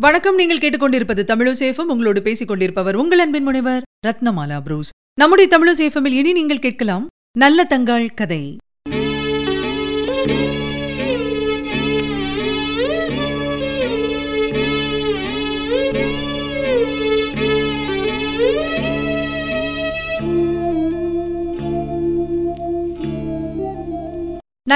வணக்கம். நீங்கள் கேட்டுக்கொண்டிருப்பது தமிழசேஃபம் உங்களோடு பேசிக் கொண்டிருப்பவர் உங்கள் அன்பின் முனைவர் ரத்னமாலா புரூஸ். நம்முடைய தமிழசேஃபமில் இனி நீங்கள் கேட்கலாம் நல்ல தங்காள் கதை.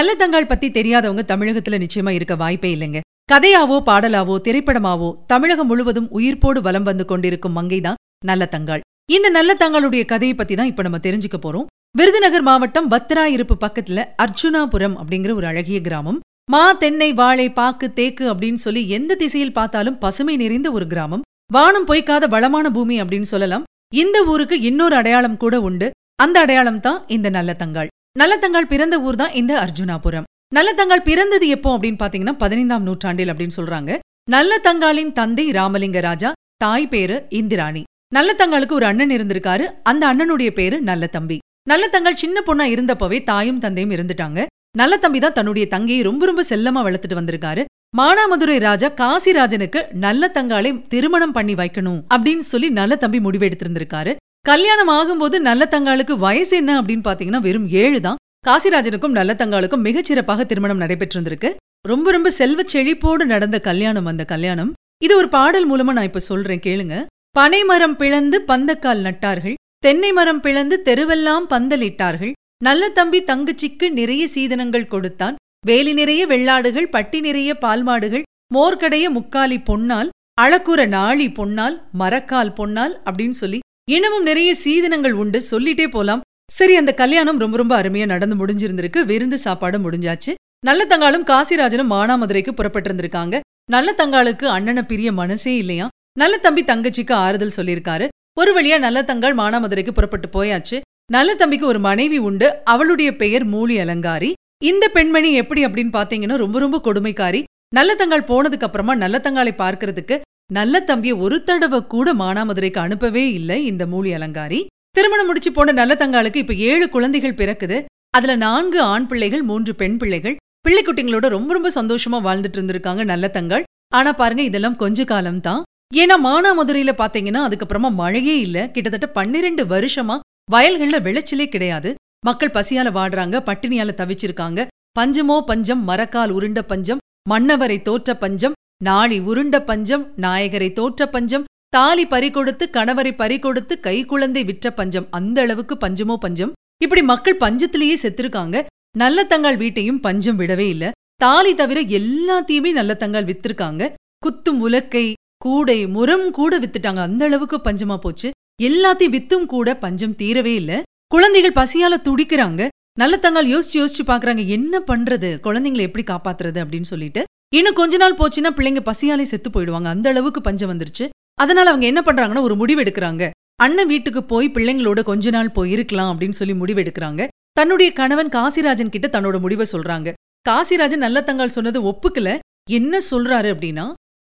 நல்லதங்கால் பத்தி தெரியாதவங்க தமிழகத்துல நிச்சயமா இருக்க வாய்ப்பே இல்லைங்க. கதையாவோ பாடலாவோ திரைப்படமாவோ தமிழகம் முழுவதும் உயிர்ப்போடு வலம் வந்து கொண்டிருக்கும் மங்கைதான் நல்லதங்காள். இந்த நல்லதங்காளுடைய கதையை பத்தி தான் இப்ப நம்ம தெரிஞ்சுக்க போறோம். விருதுநகர் மாவட்டம் பத்ரா இருப்பு பக்கத்துல அர்ஜுனாபுரம் அப்படிங்கிற ஒரு அழகிய கிராமம். மா தென்னை வாழை பாக்கு தேக்கு அப்படின்னு சொல்லி எந்த திசையில் பார்த்தாலும் பசுமை நிறைந்த ஒரு கிராமம். வானம் பொய்க்காத வளமான பூமி அப்படின்னு சொல்லலாம். இந்த ஊருக்கு இன்னொரு அடையாளம் கூட உண்டு. அந்த அடையாளம் தான் இந்த நல்ல தங்காள் நல்லத்தங்கால் பிறந்த ஊர் தான் இந்த அர்ஜுனாபுரம். நல்லத்தங்கால் பிறந்தது எப்போ அப்படின்னு பாத்தீங்கன்னா பதினைந்தாம் நூற்றாண்டில் அப்படின்னு சொல்றாங்க. நல்லத்தங்காலின் தந்தை ராமலிங்க ராஜா தாய் பேரு இந்திராணி. நல்லத்தங்காலுக்கு ஒரு அண்ணன் இருந்திருக்காரு. அந்த அண்ணனுடைய பேரு நல்ல தம்பி நல்லத்தங்கால் சின்ன பொண்ணா இருந்தப்பவே தாயும் தந்தையும் இருந்துட்டாங்க நல்ல தம்பி தான் தன்னுடைய தங்கையை ரொம்ப ரொம்ப செல்லமா வளர்த்துட்டு வந்திருக்காரு. மானாமதுரை ராஜா காசிராஜனுக்கு நல்ல தங்காலை திருமணம் பண்ணி வைக்கணும் அப்படின்னு சொல்லி நல்ல தம்பி முடிவெடுத்திருந்திருக்காரு கல்யாணம் ஆகும்போது நல்ல தங்காளுக்கு வயசு என்ன அப்படின்னு பாத்தீங்கன்னா வெறும் ஏழு தான். காசிராஜனுக்கும் நல்ல தங்காளுக்கும் மிகச்சிறப்பாக திருமணம் நடைபெற்றிருந்திருக்கு. ரொம்ப ரொம்ப செல்வ செழிப்போடு நடந்த கல்யாணம் அந்த கல்யாணம். இது ஒரு பாடல் மூலமா நான் இப்ப சொல்றேன் கேளுங்க. பனை மரம் பிளந்து பந்தக்கால் நட்டார்கள் தென்னை மரம் பிளந்து தெருவெல்லாம் பந்தலிட்டார்கள். நல்ல தம்பி தங்கச்சிக்கு நிறைய சீதனங்கள் கொடுத்தான். வேலி நிறைய வெள்ளாடுகள் பட்டி நிறைய பால்மாடுகள் மோர்க்கடைய முக்காலி பொன்னால் அழக்குற நாளி பொன்னால் மரக்கால் பொன்னால் அப்படின்னு சொல்லி இன்னமும் நிறைய சீதனங்கள் உண்டு. சொல்லிட்டே போலாம். சரி அந்த கல்யாணம் ரொம்ப ரொம்ப அருமையா நடந்து முடிஞ்சிருந்திருக்கு. விருந்து சாப்பாடு முடிஞ்சாச்சு. நல்ல தங்காலும் காசிராஜனும் மானாமதுரைக்கு புறப்பட்டிருந்திருக்காங்க. நல்ல தங்காளுக்கு அண்ணனை பிரிய மனசே இல்லையா நல்ல தம்பி தங்கச்சிக்கு ஆறுதல் சொல்லியிருக்காரு. ஒரு வழியா நல்ல தங்காள் மானாமதுரைக்கு புறப்பட்டு போயாச்சு. நல்ல தம்பிக்கு ஒரு மனைவி உண்டு. அவளுடைய பெயர் மூலி அலங்காரி. இந்த பெண்மணி எப்படி அப்படின்னு பாத்தீங்கன்னா ரொம்ப ரொம்ப கொடுமைக்காரி. நல்ல தங்காள் போனதுக்கு அப்புறமா நல்ல தங்காளை பார்க்கறதுக்கு நல்ல தம்பியை ஒரு தடவை கூட மானாமதுரைக்கு அனுப்பவே இல்லை இந்த மூலி அலங்காரி. திருமணம் முடிச்சு போன நல்ல தங்காளுக்கு இப்ப ஏழு குழந்தைகள் பிறக்குது. அதுல நான்கு ஆண் பிள்ளைகள் மூன்று பெண் பிள்ளைகள். பிள்ளைக்குட்டிங்களோட ரொம்ப ரொம்ப சந்தோஷமா வாழ்ந்துட்டு இருந்திருக்காங்க நல்ல தங்கள். ஆனா பாருங்க இதெல்லாம் கொஞ்ச காலம் தான் ஏன்னா மானாமதுரையில பாத்தீங்கன்னா அதுக்கப்புறமா மழையே இல்ல. கிட்டத்தட்ட பன்னிரெண்டு வருஷமா வயல்கள்ல விளைச்சலே கிடையாது. மக்கள் பசியால வாடுறாங்க பட்டினியால தவிச்சிருக்காங்க. பஞ்சமோ பஞ்சம் மரக்கால் உருண்ட பஞ்சம் மன்னவரை தோற்ற பஞ்சம் நாளி உருண்ட பஞ்சம் நாயகரை தோற்ற பஞ்சம் தாலி பறிகொடுத்து கணவரை பறிகொடுத்து கை குழந்தை விற்ற பஞ்சம் அந்த அளவுக்கு பஞ்சமோ பஞ்சம்? இப்படி மக்கள் பஞ்சத்திலேயே செத்துருக்காங்க. நல்ல வீட்டையும் பஞ்சம் விடவே இல்ல. தாலி தவிர எல்லாத்தையுமே நல்ல வித்திருக்காங்க. குத்தும் உலக்கை கூடை முரம் கூட வித்துட்டாங்க. அந்த அளவுக்கு பஞ்சமா போச்சு. எல்லாத்தையும் வித்தும் கூட பஞ்சம் தீரவே இல்ல. குழந்தைகள் பசியால துடிக்கிறாங்க. நல்ல யோசிச்சு யோசிச்சு பாக்குறாங்க. என்ன பண்றது? குழந்தைங்களை எப்படி காப்பாத்துறது அப்படின்னு சொல்லிட்டு இன்னும் கொஞ்ச நாள் போச்சுன்னா பிள்ளைங்க பசியாலே செத்து போயிடுவாங்க. அந்த அளவுக்கு பஞ்சம் வந்துருச்சு. அதனால அவங்க என்ன பண்றாங்கன்னா ஒரு முடிவு எடுக்கிறாங்க. அண்ணன் வீட்டுக்கு போய் பிள்ளைங்களோட கொஞ்ச நாள் போய் இருக்கலாம் அப்படின்னு சொல்லி முடிவு எடுக்கிறாங்க. தன்னுடைய கணவன் காசிராஜன் கிட்ட தன்னோட முடிவை சொல்றாங்க. காசிராஜன் நல்ல தங்கால் சொன்னது ஒப்புக்கல. என்ன சொல்றாரு அப்படின்னா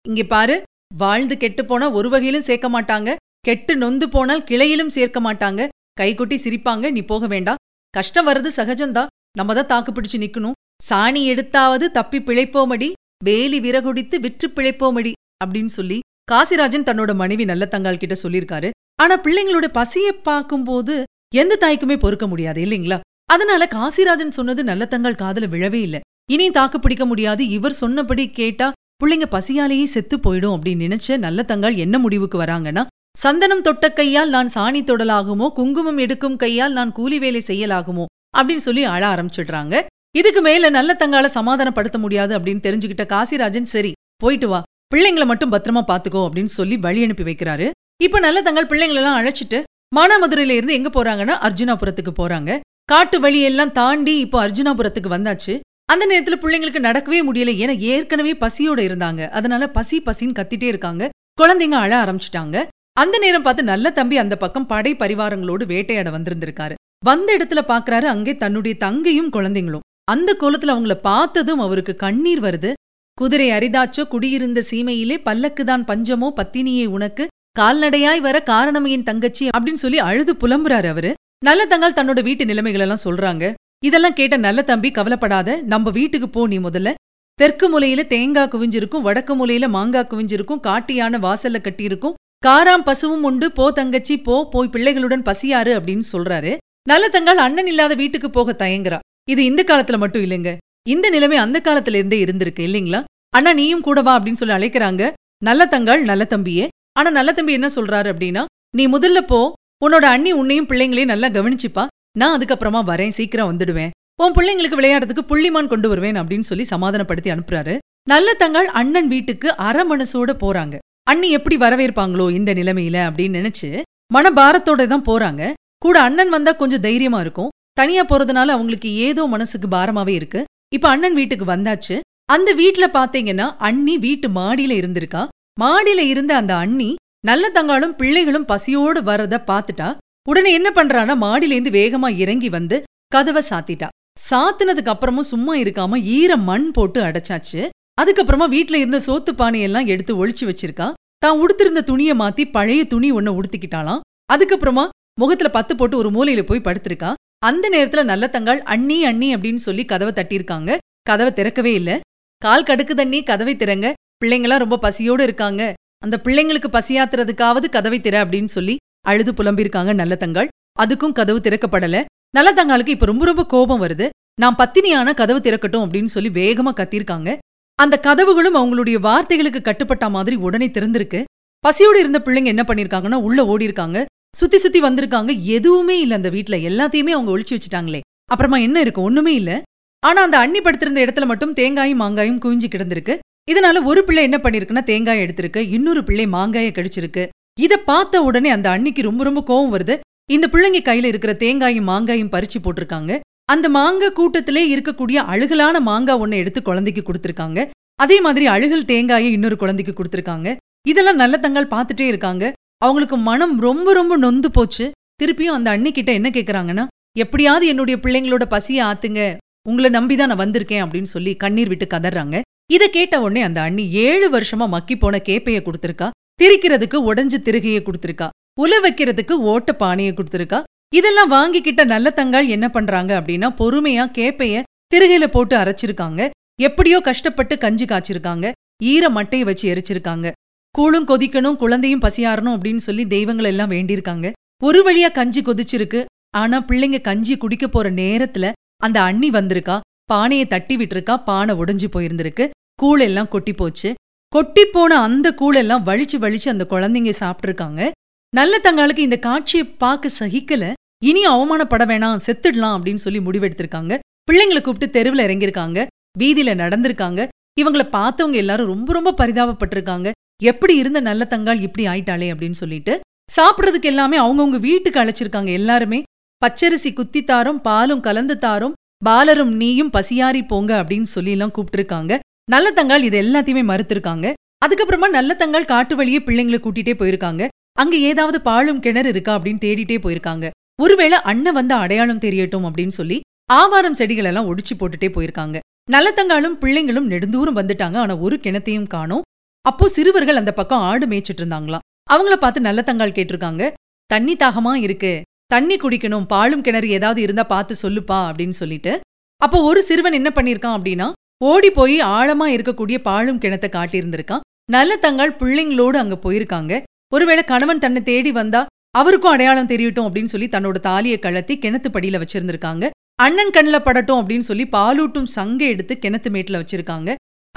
இங்க பாரு வாழ்ந்து கெட்டு போனா ஒரு வகையிலும் சேர்க்க மாட்டாங்க. கெட்டு நொந்து போனால் கிளையிலும் சேர்க்க மாட்டாங்க. கைகொட்டி சிரிப்பாங்க நீ போக வேண்டாம். கஷ்டம் வர்றது சகஜம்தான். நம்ம தான் தாக்கு பிடிச்சு நிக்கணும். சாணி எடுத்தாவது தப்பி பிழைப்போமடி. வேலி விறகுடித்து விற்று பிழைப்போமடி அப்படின்னு சொல்லி காசிராஜன் தன்னோட மனைவி நல்ல தங்கால் கிட்ட சொல்லியிருக்காரு. ஆனா பிள்ளைங்களோட பசியை பார்க்கும்போது எந்த தாய்க்குமே பொறுக்க முடியாது இல்லைங்களா? அதனால காசிராஜன் சொன்னது நல்ல தங்காள் காதுல விழவே இல்ல. இனி தாக்கு பிடிக்க முடியாது இவர் சொன்னபடி கேட்டா பிள்ளைங்க பசியாலேயே செத்து போயிடும் அப்படின்னு நினைச்ச நல்ல தங்கால் என்ன முடிவுக்கு வராங்கன்னா சந்தனம் தொட்ட கையால் நான் சாணி தொடலாகுமோ குங்குமம் எடுக்கும் கையால் நான் கூலி வேலை செய்யலாகுமோ அப்படின்னு சொல்லி அழ ஆரம்பிச்சிடுறாங்க. இதுக்கு மேல நல்ல தங்கால சமாதானப்படுத்த முடியாது அப்படின்னு தெரிஞ்சுக்கிட்ட காசிராஜன் சரி போயிட்டு வா. பிள்ளைங்களை மட்டும் பத்திரமா பாத்துக்கோ அப்படின்னு சொல்லி வழி அனுப்பி வைக்கிறாரு. இப்ப நல்ல தங்கள் பிள்ளைங்களெல்லாம் அழைச்சிட்டு மானாமதுரையில இருந்து எங்க போறாங்கன்னா அர்ஜுனாபுரத்துக்கு போறாங்க. காட்டு வழியெல்லாம் தாண்டி இப்போ அர்ஜுனாபுரத்துக்கு வந்தாச்சு. அந்த நேரத்துல பிள்ளைங்களுக்கு நடக்கவே முடியல. ஏன்னா ஏற்கனவே பசியோட இருந்தாங்க. அதனால பசி பசின்னு கத்திட்டே இருக்காங்க. குழந்தைங்க அழ ஆரம்பிச்சிட்டாங்க. அந்த நேரம் பார்த்து நல்ல தம்பி அந்த பக்கம் படை பரிவாரங்களோடு வேட்டையாட வந்திருந்திருக்காரு. வந்த இடத்துல பாக்குறாரு அங்கே தன்னுடைய தங்கையும் குழந்தைங்களும். அந்த கோலத்துல அவங்கள பார்த்ததும் அவருக்கு கண்ணீர் வருது. குதிரை அரிதாச்சோ குடியிருந்த சீமையிலே பல்லக்குதான் பஞ்சமோ பத்தினியே உனக்கு கால்நடையாய் வர காரணம் என் தங்கச்சி அப்படின்னு சொல்லி அழுது புலம்புறாரு அவரு. நல்ல தங்கால் தன்னோட வீட்டு நிலைமைகள் எல்லாம் சொல்றாங்க. இதெல்லாம் கேட்ட நல்ல தம்பி கவலைப்படாத நம்ம வீட்டுக்கு போ நீ முதல்ல. தெற்கு மூலையில தேங்காய் குவிஞ்சிருக்கும் வடக்கு மூலையில மாங்காய் குவிஞ்சிருக்கும் காட்டியான வாசல்ல கட்டியிருக்கும் காராம் பசுவும் உண்டு போ தங்கச்சி போ போய் பிள்ளைகளுடன் பசியாரு அப்படின்னு சொல்றாரு. நல்ல தங்கால் அண்ணன் இல்லாத வீட்டுக்கு போக தயங்குறா. இது இந்த காலத்துல மட்டும் இல்லைங்க. இந்த நிலைமை அந்த காலத்துல இருந்தே இருந்திருக்கு இல்லைங்களா? அண்ணா நீயும் கூட வா அப்படின்னு சொல்லி அழைக்கிறாங்க. நல்ல தங்காள் நல்ல தம்பியே. ஆனா நல்ல தம்பி என்ன சொல்றாரு அப்படின்னா நீ முதல்ல போ. உன்னோட அண்ணி உன்னையும் பிள்ளைங்களையும் நல்லா கவனிச்சுப்பா. நான் அதுக்கப்புறமா வரேன். சீக்கிரம் வந்துடுவேன். உன் பிள்ளைங்களுக்கு விளையாடுறதுக்கு புள்ளிமான் கொண்டு வருவேன் அப்படின்னு சொல்லி சமாதானப்படுத்தி அனுப்புறாரு. நல்ல தங்காள் அண்ணன் வீட்டுக்கு அரை மனசோட போறாங்க. அண்ணி எப்படி வரவேற்பாங்களோ இந்த நிலைமையில அப்படின்னு நினைச்சு மனபாரத்தோட தான் போறாங்க. கூட அண்ணன் வந்தா கொஞ்சம் தைரியமா இருக்கும். தனியா போறதுனால அவங்களுக்கு ஏதோ மனசுக்கு பாரமாவே இருக்கு. இப்ப அண்ணன் வீட்டுக்கு வந்தாச்சு. அந்த வீட்ல பாத்தீங்கன்னா அண்ணி வீட்டு மாடியில இருந்திருக்கா. மாடியில இருந்த அந்த அண்ணி நல்ல தங்காலும் பிள்ளைகளும் பசியோடு வர்றத பாத்துட்டா. உடனே என்ன பண்றானா மாடியிலேந்து வேகமா இறங்கி வந்து கதவை சாத்திட்டா. சாத்துனதுக்கு அப்புறமும் சும்மா இருக்காம ஈர மண் போட்டு அடைச்சாச்சு. அதுக்கப்புறமா வீட்ல இருந்த சோத்து பானையெல்லாம் எடுத்து ஒளிச்சு வச்சிருக்கா. தான் உடுத்திருந்த துணியை மாத்தி பழைய துணி ஒன்ன உடுத்திக்கிட்டாலாம் அதுக்கப்புறமா முகத்துல பத்து போட்டு ஒரு மூலையில போய் படுத்திருக்கா. அந்த நேரத்துல நல்ல தங்காள் அண்ணி அண்ணி அப்படின்னு சொல்லி கதவை தட்டியிருக்காங்க. கதவை திறக்கவே இல்ல. கால் கடுக்கு தண்ணி கதவை திறங்க. பிள்ளைங்களாம் ரொம்ப பசியோடு இருக்காங்க. அந்த பிள்ளைங்களுக்கு பசியாத்துறதுக்காவது கதவை திற அப்படின்னு சொல்லி அழுது புலம்பியிருக்காங்க நல்ல தங்காள். அதுக்கும் கதவு திறக்கப்படல. நல்ல தங்காளுக்கு இப்ப ரொம்ப ரொம்ப கோபம் வருது. நான் பத்தினியான கதவு திறக்கட்டும் அப்படின்னு சொல்லி வேகமா கத்திருக்காங்க அந்த கதவுகளும் அவங்களுடைய வார்த்தைகளுக்கு கட்டுப்பட்ட மாதிரி உடனே திறந்திருக்கு. பசியோடு இருந்த பிள்ளைங்க என்ன பண்ணிருக்காங்கன்னா உள்ள ஓடி இருக்காங்க சுத்தி சுத்தி வந்திருக்காங்க. எதுவுமே இல்ல அந்த வீட்ல. எல்லாத்தையுமே அவங்க ஒழிச்சு வச்சுட்டாங்களே. அப்புறமா என்ன இருக்கு? ஒண்ணுமே இல்ல. ஆனா அந்த அண்ணி படுத்திருந்த இடத்துல மட்டும் தேங்காயும் மாங்காயும் குவிஞ்சு கிடந்திருக்கு. இதனால ஒரு பிள்ளை என்ன பண்ணிருக்குன்னா தேங்காய் எடுத்திருக்கு. இன்னொரு பிள்ளை மாங்காயை கடிச்சிருக்கு. இத பார்த்த உடனே அந்த அன்னிக்கு ரொம்ப ரொம்ப கோவம் வருது. இந்த பிள்ளைங்க கையில இருக்கிற தேங்காயும் மாங்காயும் பறிச்சு போட்டிருக்காங்க. அந்த மாங்காய் கூட்டத்திலே இருக்கக்கூடிய அழுகலான மாங்காய் ஒண்ணு எடுத்து குழந்தைக்கு கொடுத்திருக்காங்க. அதே மாதிரி அழுகல் தேங்காயை இன்னொரு குழந்தைக்கு கொடுத்திருக்காங்க. இதெல்லாம் நல்ல தங்கள் பார்த்துட்டே இருக்காங்க. அவங்களுக்கு மனம் ரொம்ப ரொம்ப நொந்து போச்சு. திருப்பியும் அந்த அண்ணிக்கிட்ட என்ன கேக்குறாங்கன்னா எப்படியாவது என்னுடைய பிள்ளைங்களோட பசியை ஆத்துங்க. உங்களை நம்பிதான் நான் வந்திருக்கேன் அப்படின்னு சொல்லி கண்ணீர் விட்டு கதறாங்க. இத கேட்ட உடனே அந்த அண்ணி ஏழு வருஷமா மக்கி போன கேப்பையை கொடுத்துருக்கா. திரிக்கிறதுக்கு உடைஞ்ச திருகைய கொடுத்துருக்கா. உல வைக்கிறதுக்கு ஓட்ட பானையை கொடுத்துருக்கா. இதெல்லாம் வாங்கிக்கிட்ட நல்ல தங்காள் என்ன பண்றாங்க அப்படின்னா பொறுமையா கேப்பைய திருகையில போட்டு அரைச்சிருக்காங்க. எப்படியோ கஷ்டப்பட்டு கஞ்சி காய்ச்சிருக்காங்க. ஈர மட்டையை வச்சு எரிச்சிருக்காங்க. கூழும் கொதிக்கணும் குழந்தையும் பசியாறணும் அப்படின்னு சொல்லி தெய்வங்கள் எல்லாம் வேண்டியிருக்காங்க. ஒரு வழியா கஞ்சி கொதிச்சிருக்கு. ஆனா பிள்ளைங்க கஞ்சி குடிக்க போற நேரத்துல அந்த அண்ணி வந்திருக்கா. பானையை தட்டி விட்டுருக்கா. பானை உடைஞ்சு போயிருந்திருக்கு. கூழ் எல்லாம் கொட்டி போச்சு. கொட்டி போன அந்த கூழெல்லாம் வலிச்சு வலிச்சு அந்த குழந்தைங்க சாப்பிட்டிருக்காங்க. நல்ல தங்களுக்கு இந்த காட்சியை பார்க்க சகிக்கல. இனி அவமானப்பட வேணாம் செத்துடலாம் அப்படின்னு சொல்லி முடிவெடுத்திருக்காங்க. பிள்ளைங்களை கூப்பிட்டு தெருவில் இறங்கியிருக்காங்க. வீதியில நடந்திருக்காங்க. இவங்கள பார்த்தவங்க எல்லாரும் ரொம்ப ரொம்ப பரிதாபப்பட்டிருக்காங்க. எப்படி இருந்த நல்ல தங்காள் இப்படி ஆயிட்டாளே அப்படின்னு சொல்லிட்டு சாப்பிட்றதுக்கு எல்லாமே அவங்கவுங்க வீட்டுக்கு அழைச்சிருக்காங்க எல்லாருமே. பச்சரிசி குத்தி தாரும் பாலும் கலந்து தாரும் பாலரும் நீயும் பசியாரி போங்க அப்படின்னு சொல்லி எல்லாம் கூப்பிட்டுருக்காங்க. நல்ல தங்காள் இது எல்லாத்தையுமே மறுத்திருக்காங்க. அதுக்கப்புறமா நல்ல தங்காள் காட்டு வழியே பிள்ளைங்களை கூட்டிட்டே போயிருக்காங்க. அங்க ஏதாவது பாழும் கிணறு இருக்கா அப்படின்னு தேடிட்டே போயிருக்காங்க. ஒருவேளை அண்ணன் வந்து அடையாளம் தெரியட்டும் அப்படின்னு சொல்லி ஆவாரம் செடிகள் எல்லாம் ஒடிச்சு போட்டுட்டே போயிருக்காங்க. நல்லத்தங்காலும் பிள்ளைங்களும் நெடுந்தூரம் வந்துட்டாங்க. ஆனா ஒரு கிணத்தையும் காணும். அப்போ சிறுவர்கள் அந்த பக்கம் ஆடு மேய்ச்சிட்டு இருந்தாங்களாம். அவங்கள பார்த்து நல்லத்தங்கால் கேட்டிருக்காங்க. தண்ணி தாகமா இருக்கு. தண்ணி குடிக்கணும். பாலும் கிணறு ஏதாவது இருந்தா பார்த்து சொல்லுப்பா அப்படின்னு சொல்லிட்டு. அப்போ ஒரு சிறுவன் என்ன பண்ணிருக்கான் அப்படின்னா ஓடி போய் ஆழமா இருக்கக்கூடிய பாழும் கிணத்தை காட்டியிருந்திருக்கான். நல்ல தங்கால் பிள்ளைங்களோடு அங்க போயிருக்காங்க. ஒருவேளை கணவன் தன்னை தேடி வந்தா அவருக்கும் அடையாளம் தெரியட்டும் அப்படின்னு சொல்லி தன்னோட தாலியை கழத்தி கிணத்து படியில வச்சிருந்திருக்காங்க. அண்ணன் கண்ணில் படட்டும் அப்படின்னு சொல்லி பாலூட்டும் சங்க எடுத்து கிணத்து மேட்டுல வச்சிருக்காங்க.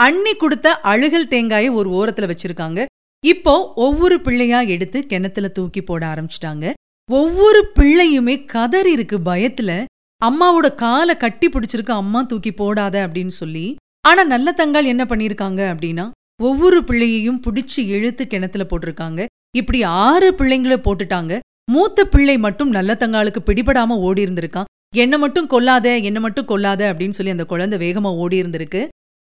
அண்ணி கொடுத்த அழுகல் தேங்காயை ஒரு ஓரத்துல வச்சிருக்காங்க. இப்போ ஒவ்வொரு பிள்ளையா எடுத்து கிணத்துல தூக்கி போட ஆரம்பிச்சிட்டாங்க. ஒவ்வொரு பிள்ளையுமே கதறி இருக்கு பயத்துல. அம்மாவோட காலை கட்டி பிடிச்சிருக்கு அம்மா தூக்கி போடாத அப்படின்னு சொல்லி. ஆனா நல்ல தங்கால் என்ன பண்ணிருக்காங்க அப்படின்னா ஒவ்வொரு பிள்ளையையும் பிடிச்சு இழுத்து கிணத்துல போட்டிருக்காங்க. இப்படி ஆறு பிள்ளைங்கள போட்டுட்டாங்க. மூத்த பிள்ளை மட்டும் நல்ல தங்காளுக்கு பிடிபடாம ஓடி இருந்திருக்கான். என்ன மட்டும் கொல்லாத என்ன மட்டும் கொல்லாத அப்படின்னு சொல்லி அந்த குழந்தை வேகமா ஓடி இருந்திருக்கு.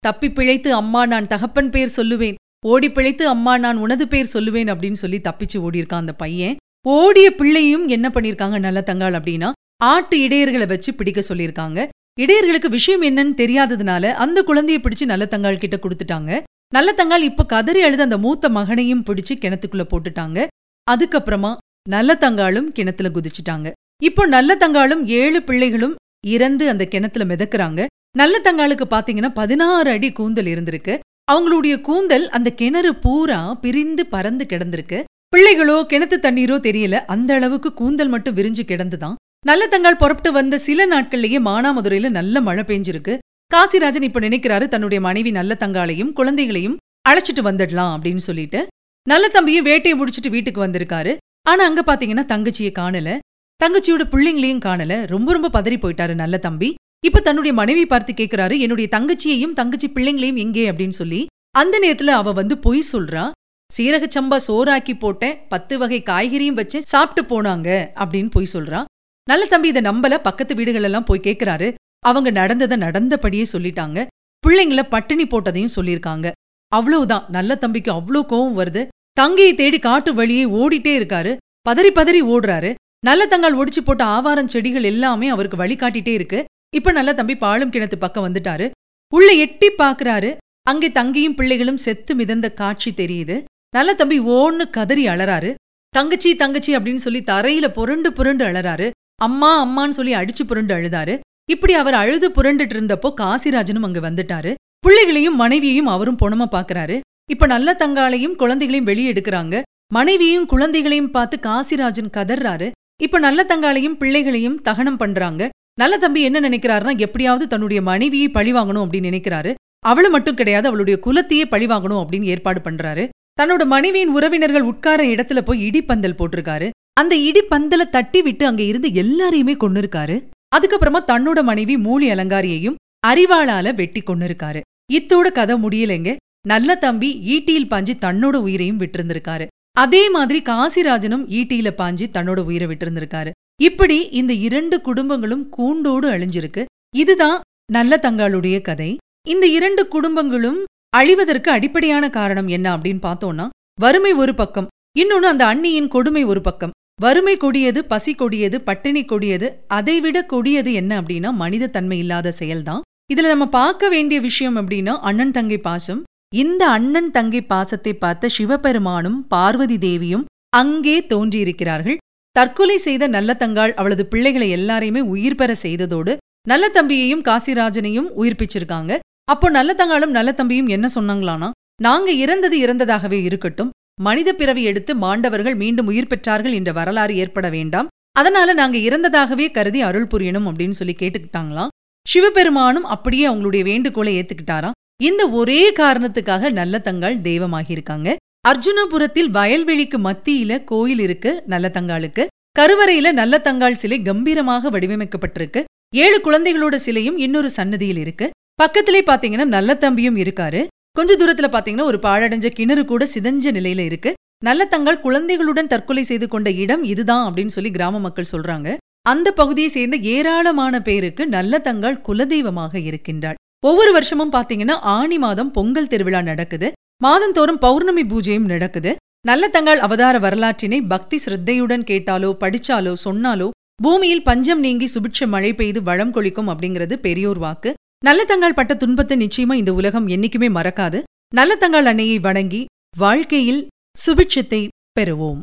தப்பி பிழைத்து அம்மா நான் தகப்பன் பேர் சொல்லுவேன். ஓடி பிழைத்து அம்மா நான் உனது பேர் சொல்லுவேன் அப்படின்னு சொல்லி தப்பிச்சு ஓடி இருக்கான் அந்த பையன். ஓடிய பிள்ளையும் என்ன பண்ணிருக்காங்க நல்ல தங்காள் அப்படின்னா ஆட்டு இடையர்களை வச்சு பிடிக்க சொல்லியிருக்காங்க. இடையர்களுக்கு விஷயம் என்னன்னு தெரியாததுனால அந்த குழந்தைய பிடிச்சு நல்லத்தங்காள் கிட்ட கொடுத்துட்டாங்க. நல்லத்தங்காள் இப்ப கதறி அழுத அந்த மூத்த மகனையும் பிடிச்சு கிணத்துக்குள்ள போட்டுட்டாங்க. அதுக்கப்புறமா நல்ல தங்காளும் கிணத்துல குதிச்சுட்டாங்க. இப்போ நல்ல தங்காளும் ஏழு பிள்ளைகளும் இறந்து அந்த கிணத்துல மிதக்குறாங்க. நல்லத்தங்காளுக்கு பாத்தீங்கன்னா பதினாறு அடி கூந்தல் இருந்திருக்கு. அவங்களுடைய கூந்தல் அந்த கிணறு பூரா பிரிந்து பறந்து கிடந்திருக்கு. பிள்ளைகளோ கிணத்து தண்ணீரோ தெரியல. அந்த அளவுக்கு கூந்தல் மட்டும் விரிஞ்சு கிடந்துதான். நல்லத்தங்காள் புறப்பட்டு வந்த சில நாட்கள்லயே மானாமதுரையில நல்ல மழை பெஞ்சிருக்கு. காசிராஜன் இப்ப நினைக்கிறாரு தன்னுடைய மனைவி நல்லத்தங்காளையும் குழந்தைகளையும் அழைச்சிட்டு வந்துடலாம் அப்படின்னு சொல்லிட்டு. நல்ல தம்பியும் வேட்டையை முடிச்சிட்டு வீட்டுக்கு வந்திருக்காரு. ஆனா அங்க பாத்தீங்கன்னா தங்கச்சியை காணல. தங்கச்சியோட பிள்ளைங்களையும் காணல. ரொம்ப ரொம்ப பதறி போயிட்டாரு நல்ல தம்பி. இப்ப தன்னுடைய மனைவி பார்த்து கேக்குறாரு என்னுடைய தங்கச்சியையும் தங்கச்சி பிள்ளைங்களையும் எங்கே? அப்படின்னு சொல்லி அந்த நேரத்துல அவ வந்து பொய் சொல்றா. சீரக சம்பா சோறாக்கி போட்டேன் பத்து வகை காய்கறியும் வச்சு சாப்பிட்டு போனாங்க அப்படின்னு பொய் சொல்றா. நல்ல தம்பி இதை நம்பல. பக்கத்து வீடுகள் எல்லாம் போய் கேக்குறாரு. அவங்க நடந்ததை நடந்தபடியே சொல்லிட்டாங்க. பிள்ளைங்கள பட்டினி போட்டதையும் சொல்லியிருக்காங்க. அவ்வளவுதான். நல்ல தம்பிக்கு அவ்வளோ கோவம் வருது. தங்கையை தேடி காட்டு வழியே ஓடிட்டே இருக்காரு. பதறி பதறி ஓடுறாரு. நல்ல தங்கால் ஒடிச்சு போட்ட ஆவாரம் செடிகள் எல்லாமே அவருக்கு வழிகாட்டிட்டே இருக்கு. இப்ப நல்ல தம்பி பாலும் கிணத்து பக்கம் வந்துட்டாரு. உள்ள எட்டி பாக்குறாரு. அங்கே தங்கியும் பிள்ளைகளும் செத்து மிதந்த காட்சி தெரியுது. நல்ல தம்பி ஓன்னு கதறி அலறாரு. தங்கச்சி தங்கச்சி அப்படின்னு சொல்லி தரையில புரண்டு புரண்டு அழறாரு அம்மா அம்மான்னு சொல்லி அடிச்சு புரண்டு அழுதாரு. இப்படி அவர் அழுது புரண்டுட்டு இருந்தப்போ காசிராஜனும் அங்க வந்துட்டாரு. பிள்ளைகளையும் மனைவியையும் அவரும் பொணமா பாக்குறாரு. இப்ப நல்ல தங்காளையும் குழந்தைகளையும் வெளியே எடுக்கிறாங்க. மனைவியையும் குழந்தைகளையும் பார்த்து காசிராஜன் கதறாரு இப்ப நல்ல தங்காளையும் பிள்ளைகளையும் தகனம் பண்றாங்க. நல்ல தம்பி என்ன நினைக்கிறாருன்னா எப்படியாவது தன்னுடைய மனைவியை பழிவாங்கணும் அப்படின்னு நினைக்கிறாரு. அவளை மட்டும் கிடையாது அவளுடைய குலத்தையே பழிவாங்கணும் அப்படின்னு ஏற்பாடு பண்றாரு. தன்னோட மனைவியின் உறவினர்கள் உட்கார இடத்துல போய் இடிப்பந்தல் போட்டிருக்காரு. அந்த இடிப்பந்தல தட்டி விட்டு அங்க இருந்து எல்லாரையுமே கொன்னிருக்காரு. அதுக்கப்புறமா தன்னோட மனைவி மூலி அலங்காரியையும் அறிவாளால வெட்டி கொன்னிருக்காரு. இத்தோட கதை முடியலைங்க. நல்ல தம்பி ஈட்டியில் பாஞ்சு தன்னோட உயிரையும் விட்டிருந்திருக்காரு. அதே மாதிரி காசிராஜனும் ஈட்டியில பாஞ்சு தன்னோட உயிரை விட்டிருந்திருக்காரு. இப்படி இந்த இரண்டு குடும்பங்களும் கூண்டோடு அழிஞ்சிருக்கு. இதுதான் நல்ல தங்காளுடைய கதை. இந்த இரண்டு குடும்பங்களும் அழிவதற்கு அடிப்படையான காரணம் என்ன அப்படின்னு பார்த்தோம்னா வறுமை ஒரு பக்கம் இன்னொன்னு அந்த அண்ணியின் கொடுமை ஒரு பக்கம். வறுமை கொடியது பசி கொடியது பட்டினி கொடியது அதைவிட கொடியது என்ன அப்படின்னா மனித தன்மை இல்லாத செயல்தான். இதுல நம்ம பார்க்க வேண்டிய விஷயம் அப்படின்னா அண்ணன் தங்கை பாசம். இந்த அண்ணன் தங்கை பாசத்தை பார்த்த சிவபெருமானும் பார்வதி தேவியும் அங்கே தோன்றியிருக்கிறார்கள். தற்கொலை செய்த நல்ல தங்காள் அவளது பிள்ளைகளை எல்லாரையுமே உயிர் பெற செய்ததோடு நல்ல தம்பியையும் காசிராஜனையும் உயிர்ப்பிச்சிருக்காங்க. அப்போ நல்ல தங்காளும் நல்ல தம்பியும் என்ன சொன்னாங்களானா நாங்க இறந்தது இறந்ததாகவே இருக்கட்டும். மனித பிறவி எடுத்து மாண்டவர்கள் மீண்டும் உயிர் பெற்றார்கள் என்ற வரலாறு ஏற்பட வேண்டாம். அதனால நாங்க இறந்ததாகவே கருதி அருள் புரியணும் அப்படின்னு சொல்லி கேட்டுக்கிட்டாங்களாம். சிவபெருமானும் அப்படியே அவங்களுடைய வேண்டுகோளை ஏத்துக்கிட்டாராம். இந்த ஒரே காரணத்துக்காக நல்ல தங்காள் தெய்வமாகியிருக்காங்க. அர்ஜுனபுரத்தில் வயல்வெளிக்கு மத்தியில கோயில் இருக்கு நல்ல தங்காளுக்கு. கருவறையில நல்ல தங்காள் சிலை கம்பீரமாக வடிவமைக்கப்பட்டிருக்கு. ஏழு குழந்தைகளோட சிலையும் இன்னொரு சன்னதியில் இருக்கு. பக்கத்திலே பாத்தீங்கன்னா நல்ல தம்பியும் இருக்காரு. கொஞ்ச தூரத்துல பாத்தீங்கன்னா ஒரு பாழடைஞ்ச கிணறு கூட சிதஞ்ச நிலையில இருக்கு. நல்லதங்காள் குழந்தைகளுடன் தற்கொலை செய்து கொண்ட இடம் இதுதான் அப்படின்னு சொல்லி கிராம மக்கள் சொல்றாங்க. அந்த பகுதியை சேர்ந்த ஏராளமான பேருக்கு நல்லதங்காள் குலதெய்வமாக இருக்கின்றாள். ஒவ்வொரு வருஷமும் பாத்தீங்கன்னா ஆணி மாதம் பொங்கல் திருவிழா நடக்குது. மாதந்தோறும் பௌர்ணமி பூஜையும் நடக்குது. நல்ல தங்கள் அவதார வரலாற்றினை பக்தி சிரத்தையுடன் கேட்டாலோ படிச்சாலோ சொன்னாலோ பூமியில் பஞ்சம் நீங்கி சுபிட்ச மழை பெய்து வளம் கொளிக்கும் அப்படிங்கிறது பெரியோர் வாக்கு. நல்ல பட்ட துன்பத்தை நிச்சயமா இந்த உலகம் என்னைக்குமே மறக்காது. நல்ல தங்காள் அன்னையை வணங்கி வாழ்க்கையில் சுபிட்சத்தை பெறுவோம்.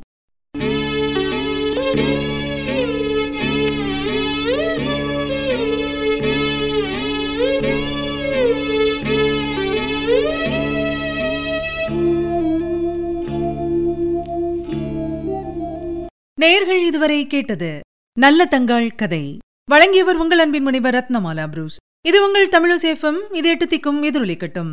நேயர்கள் இதுவரை கேட்டது நல்ல தங்காள் கதை. வழங்கியவர் உங்கள் அன்பின் முனைவர் ரத்னமாலா புரூஸ். இது உங்கள் தமிழசேஃபம் இது எட்டு திக்கும் எதிரொலிக்கட்டும்.